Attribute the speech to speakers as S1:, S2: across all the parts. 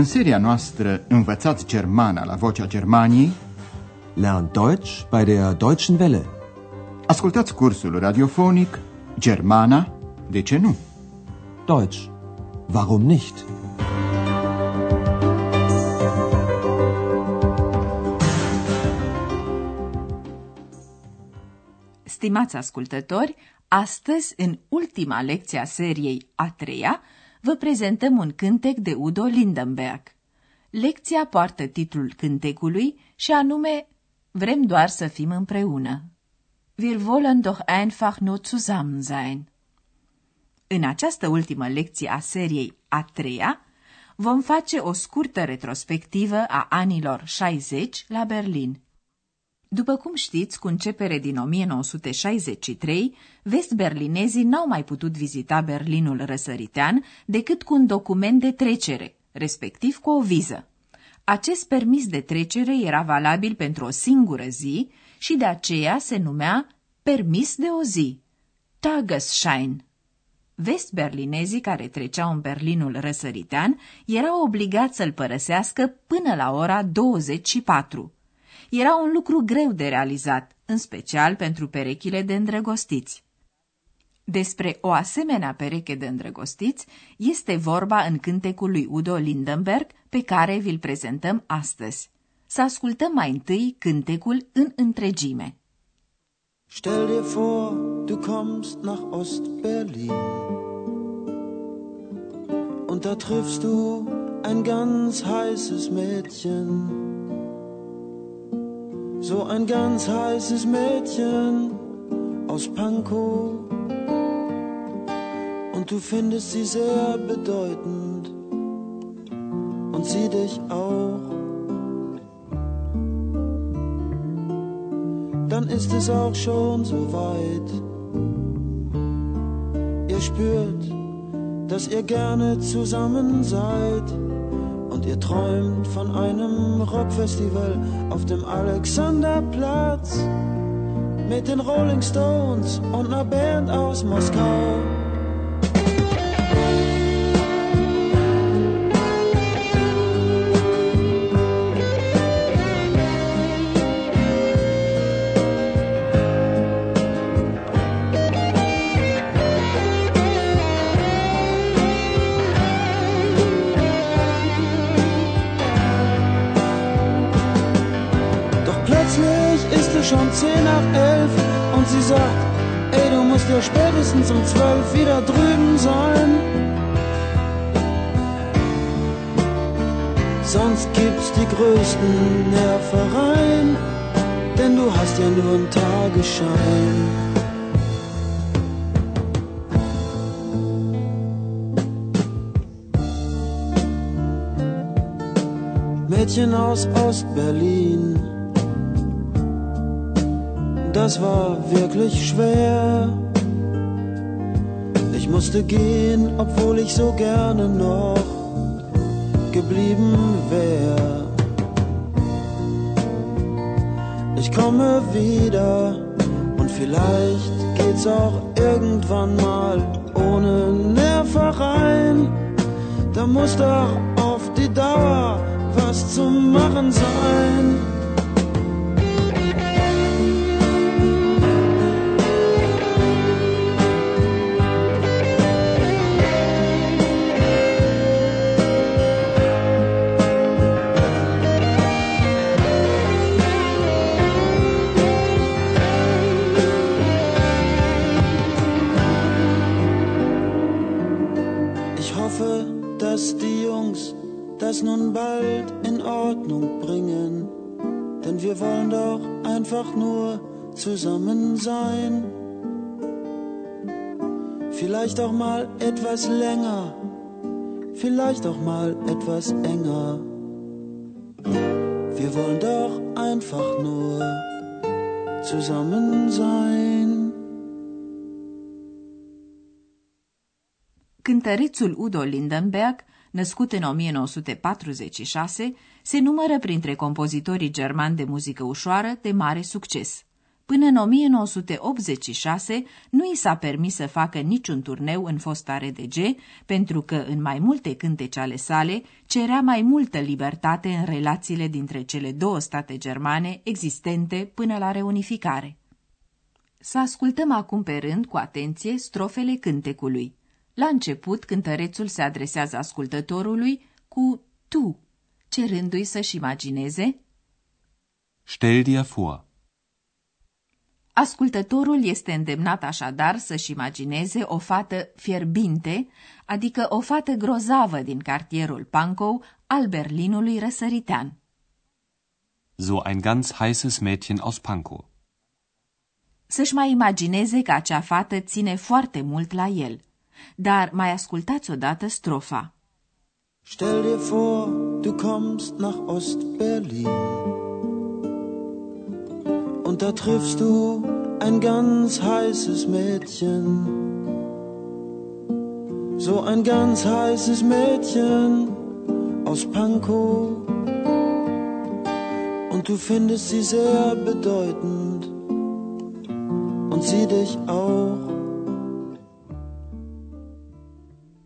S1: În seria noastră Învățați Germana la Vocea Germaniei
S2: Lernt Deutsch bei der Deutschen Welle.
S1: Ascultați cursul radiofonic Germana, de ce nu?
S2: Deutsch. Warum nicht?
S3: Stimați ascultători, astăzi, în ultima lecție a seriei a treia, vă prezentăm un cântec de Udo Lindenberg. Lecția poartă titlul cântecului și anume Vrem doar să fim împreună. Wir wollen doch einfach nur zusammen sein. În această ultimă lecție a seriei a treia, vom face o scurtă retrospectivă a anilor 60 la Berlin. După cum știți, cu începere din 1963, vest-berlinezii n-au mai putut vizita Berlinul răsăritean decât cu un document de trecere, respectiv cu o viză. Acest permis de trecere era valabil pentru o singură zi și de aceea se numea permis de o zi, Tagesschein. Vest-berlinezii care treceau în Berlinul răsăritean erau obligați să-l părăsească până la ora 24. Era un lucru greu de realizat, în special pentru perechile de îndrăgostiți. Despre o asemenea pereche de îndrăgostiți este vorba în cântecul lui Udo Lindenberg, pe care vi-l prezentăm astăzi. Să ascultăm mai întâi cântecul în întregime.
S4: Stell dir vor, du kommst nach Ost-Berlin und da triffst du ein ganz heißes Mädchen. So ein ganz heißes Mädchen aus Pankow und du findest sie sehr bedeutend und sie dich auch. Dann ist es auch schon so weit. Ihr spürt, dass ihr gerne zusammen seid und ihr träumt von einem Rockfestival auf dem Alexanderplatz mit den Rolling Stones und einer Band aus Moskau. Sonst gibt's die größten Nervereien, denn du hast ja nur einen Tagesschein. Mädchen aus Ostberlin das war wirklich schwer. Ich musste gehen, obwohl ich so gerne noch geblieben wär. Ich komme wieder und vielleicht geht's auch irgendwann mal ohne Nervereien. Da muss doch auf die Dauer was zu machen sein. Zusammen sein. Vielleicht auch mal etwas länger, vielleicht auch mal etwas enger. Wir wollen doch einfach nur zusammen sein.
S3: Cântărețul Udo Lindenberg născut în 1946, se numără printre compozitorii germani de muzică ușoară de mare succes. Până în 1986 nu i s-a permis să facă niciun turneu în fosta RDG, pentru că în mai multe cântece ale sale cerea mai multă libertate în relațiile dintre cele două state germane existente până la reunificare. Să ascultăm acum pe rând cu atenție strofele cântecului. La început, cântărețul se adresează ascultătorului cu tu, cerându-i să-și imagineze
S2: Stell dir vor.
S3: Ascultătorul este îndemnat așadar să-și imagineze o fată fierbinte, adică o fată grozavă din cartierul Pankow al Berlinului răsăritean.
S2: So ein ganz heißes Mädchen aus Pankow.
S3: Să-și mai imagineze că acea fată ține foarte mult la el. Dar mai ascultați odată strofa.
S4: Stell dir vor, du kommst nach Ost-Berlin. Und da triffst du ein ganz heißes Mädchen. So ein ganz heißes Mädchen aus Pankow. Und du findest sie sehr bedeutend. Und sie dich auch.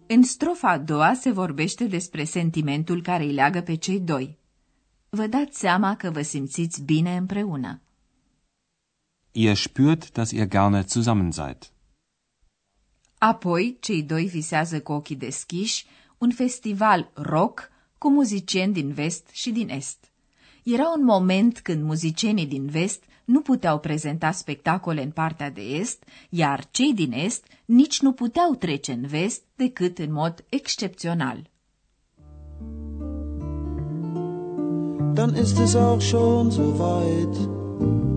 S3: În strofa a doua se vorbește despre sentimentul care îi leagă pe cei doi. Vă dați seama că vă simțiți bine împreună.
S2: Ihr spürt, dass ihr gerne zusammen seid.
S3: Apoi, cei doi visează cu ochii deschiși un festival rock cu muzicieni din vest și din est. Era un moment când muzicienii din vest nu puteau prezenta spectacole în partea de est, iar cei din est nici nu puteau trece în vest decât în mod excepțional.
S4: Dann ist es auch schon so weit.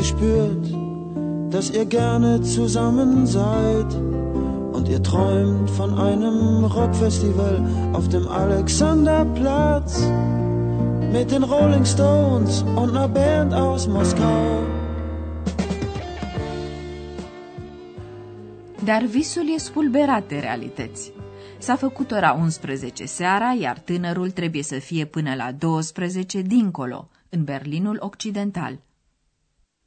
S4: Ihr spürt, dass ihr gerne zusammen seid und ihr träumt von einem Rockfestival auf dem Alexanderplatz mit den Rolling Stones und einer Band aus Moskau.
S3: Dar visul e spulberat de realități. S-a făcut ora 11 seara, iar tânărul trebuie să fie până la 12 dincolo, în Berlinul Occidental.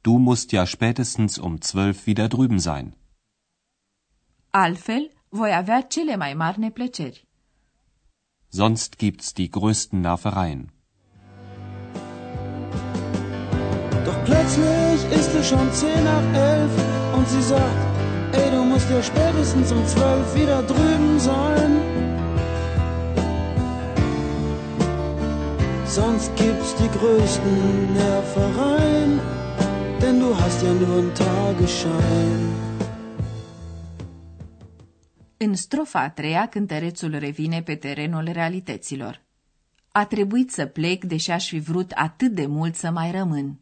S2: Du musst ja spätestens um zwölf wieder drüben sein.
S3: Altfel, voi avea cele mai mari neplăceri.
S2: Sonst gibt's die größten Nervereien.
S4: Doch plötzlich ist es schon 10 nach 11 und sie sagt, ey, du musst ja spätestens um 12 wieder drüben sein. Sonst gibt's die größten Nervereien, denn du hast ja nur einen Tagesschein.
S3: În strofa a treia, cântărețul revine pe terenul realităților. A trebuit să plec, deși aș fi vrut atât de mult să mai rămân.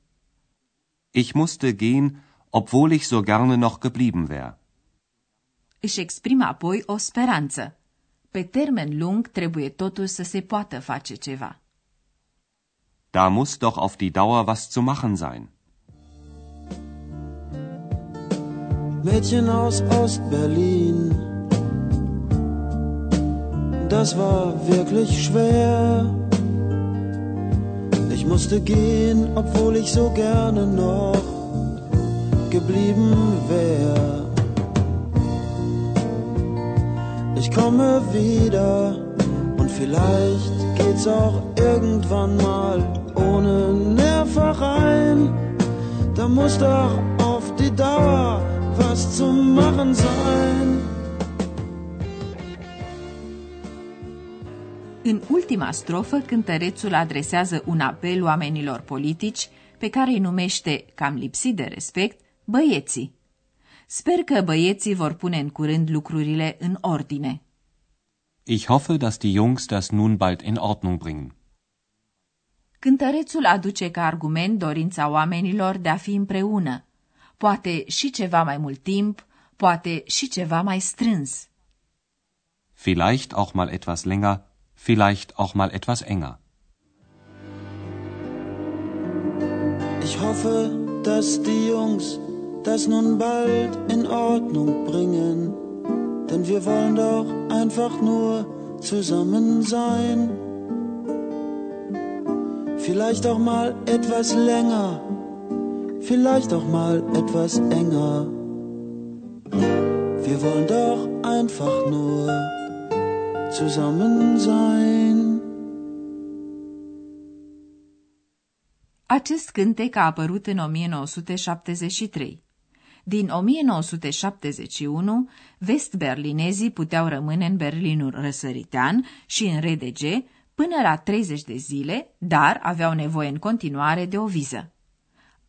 S2: Ich musste gehen, obwohl ich so gerne noch geblieben wär.
S3: Își exprimă apoi o speranță. Pe termen lung trebuie totuși să se poată face ceva.
S2: Da muss doch auf die Dauer was zu machen sein.
S4: Mädchen aus Ost-Berlin. Das war wirklich schwer. Ich musste gehen, obwohl ich so gerne noch geblieben wär. Ich komme wieder und vielleicht geht's auch irgendwann mal ohne Nervereien. Da muss doch zu machen sein.
S3: În ultima strofă, cântărețul adresează un apel oamenilor politici, pe care îi numește, cam lipsit de respect, băieții. Sper că băieții vor pune în curând lucrurile în ordine.
S2: Ich hoffe, dass die Jungs das nun bald in Ordnung bringen.
S3: Cântărețul aduce ca argument dorința oamenilor de a fi împreună, poate și ceva mai mult timp, poate și ceva mai strâns.
S2: Vielleicht auch mal etwas länger, vielleicht auch mal etwas enger.
S4: Ich hoffe, dass die Jungs das nun bald in Ordnung bringen, denn wir wollen doch einfach nur zusammen sein. Vielleicht auch mal etwas länger, vielleicht auch mal etwas enger. Wir wollen doch einfach nur zusammen sein.
S3: Acest cântec a apărut în 1973. Din 1971, vest-berlinezii puteau rămâne în Berlinul răsăritean și în RDG până la 30 de zile, dar aveau nevoie în continuare de o viză.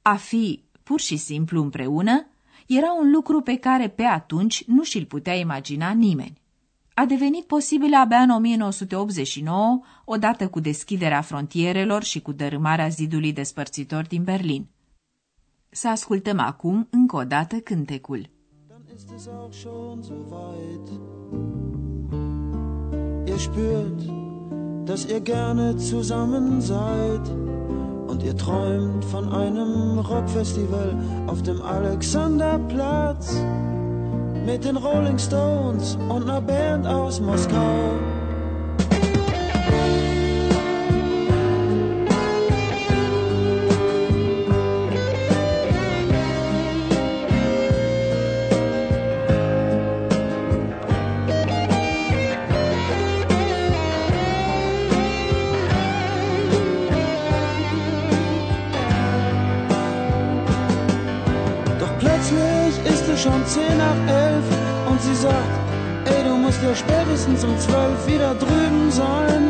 S3: A fi pur și simplu împreună era un lucru pe care pe atunci nu și-l putea imagina nimeni. A devenit posibil abia în 1989, odată cu deschiderea frontierelor și cu dărâmarea zidului despărțitor din Berlin. Să ascultăm acum încă o dată cântecul.
S4: Dann ist es auch schon so weit. Ihr spürt, dass ihr gerne zusammen seid und ihr träumt von einem Rockfestival auf dem Alexanderplatz mit den Rolling Stones und einer Band aus Moskau. Um zwölf wieder drüben sein.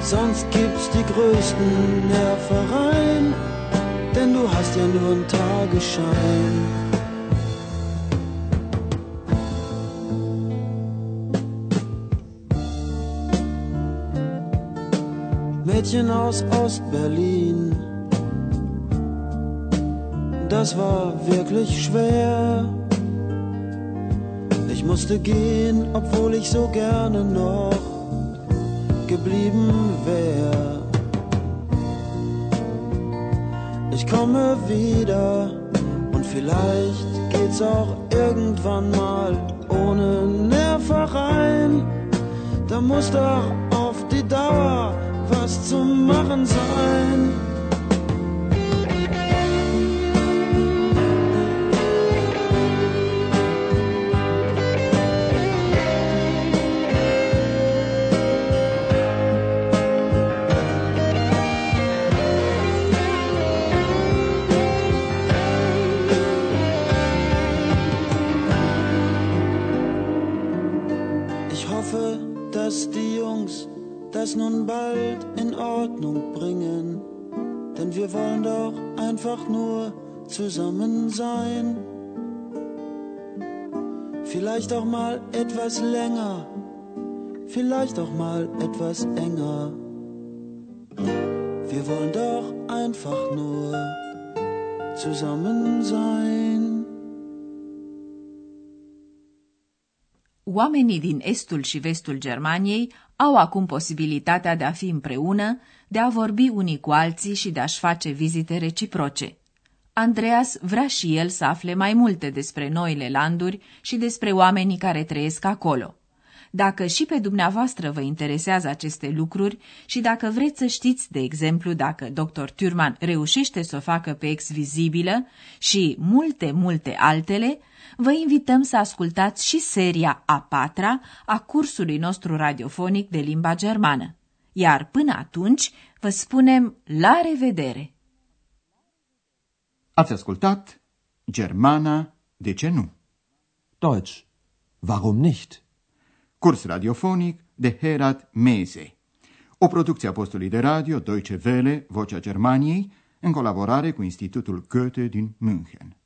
S4: Sonst gibt's die größten Nervereien, denn du hast ja nur einen Tagesschein. Mädchen aus Ostberlin. Das war wirklich schwer. Musste gehen, obwohl ich so gerne noch geblieben wär. Ich komme wieder und vielleicht geht's auch irgendwann mal ohne Nervereien. Da muss doch auf die Dauer was zu machen sein. Denn wir wollen doch einfach nur zusammen sein. Vielleicht auch mal etwas länger, vielleicht auch mal etwas enger. Wir wollen doch einfach nur zusammen sein.
S3: Oamenii din estul și vestul Germaniei au acum posibilitatea de a fi împreună, de a vorbi unii cu alții și de a-și face vizite reciproce. Andreas vrea și el să afle mai multe despre noile landuri și despre oamenii care trăiesc acolo. Dacă și pe dumneavoastră vă interesează aceste lucruri și dacă vreți să știți, de exemplu, dacă dr. Turman reușește să o facă pe ex vizibilă și multe, multe altele, vă invităm să ascultați și seria a patra a cursului nostru radiofonic de limba germană. Iar până atunci vă spunem la revedere!
S1: Ați ascultat Germana, de ce nu?
S5: Deutsch. Warum nicht?
S1: Curs radiofonic de Herat Mese. O producție a postului de radio Deutsche Welle, Vocea Germaniei, în colaborare cu Institutul Goethe din München.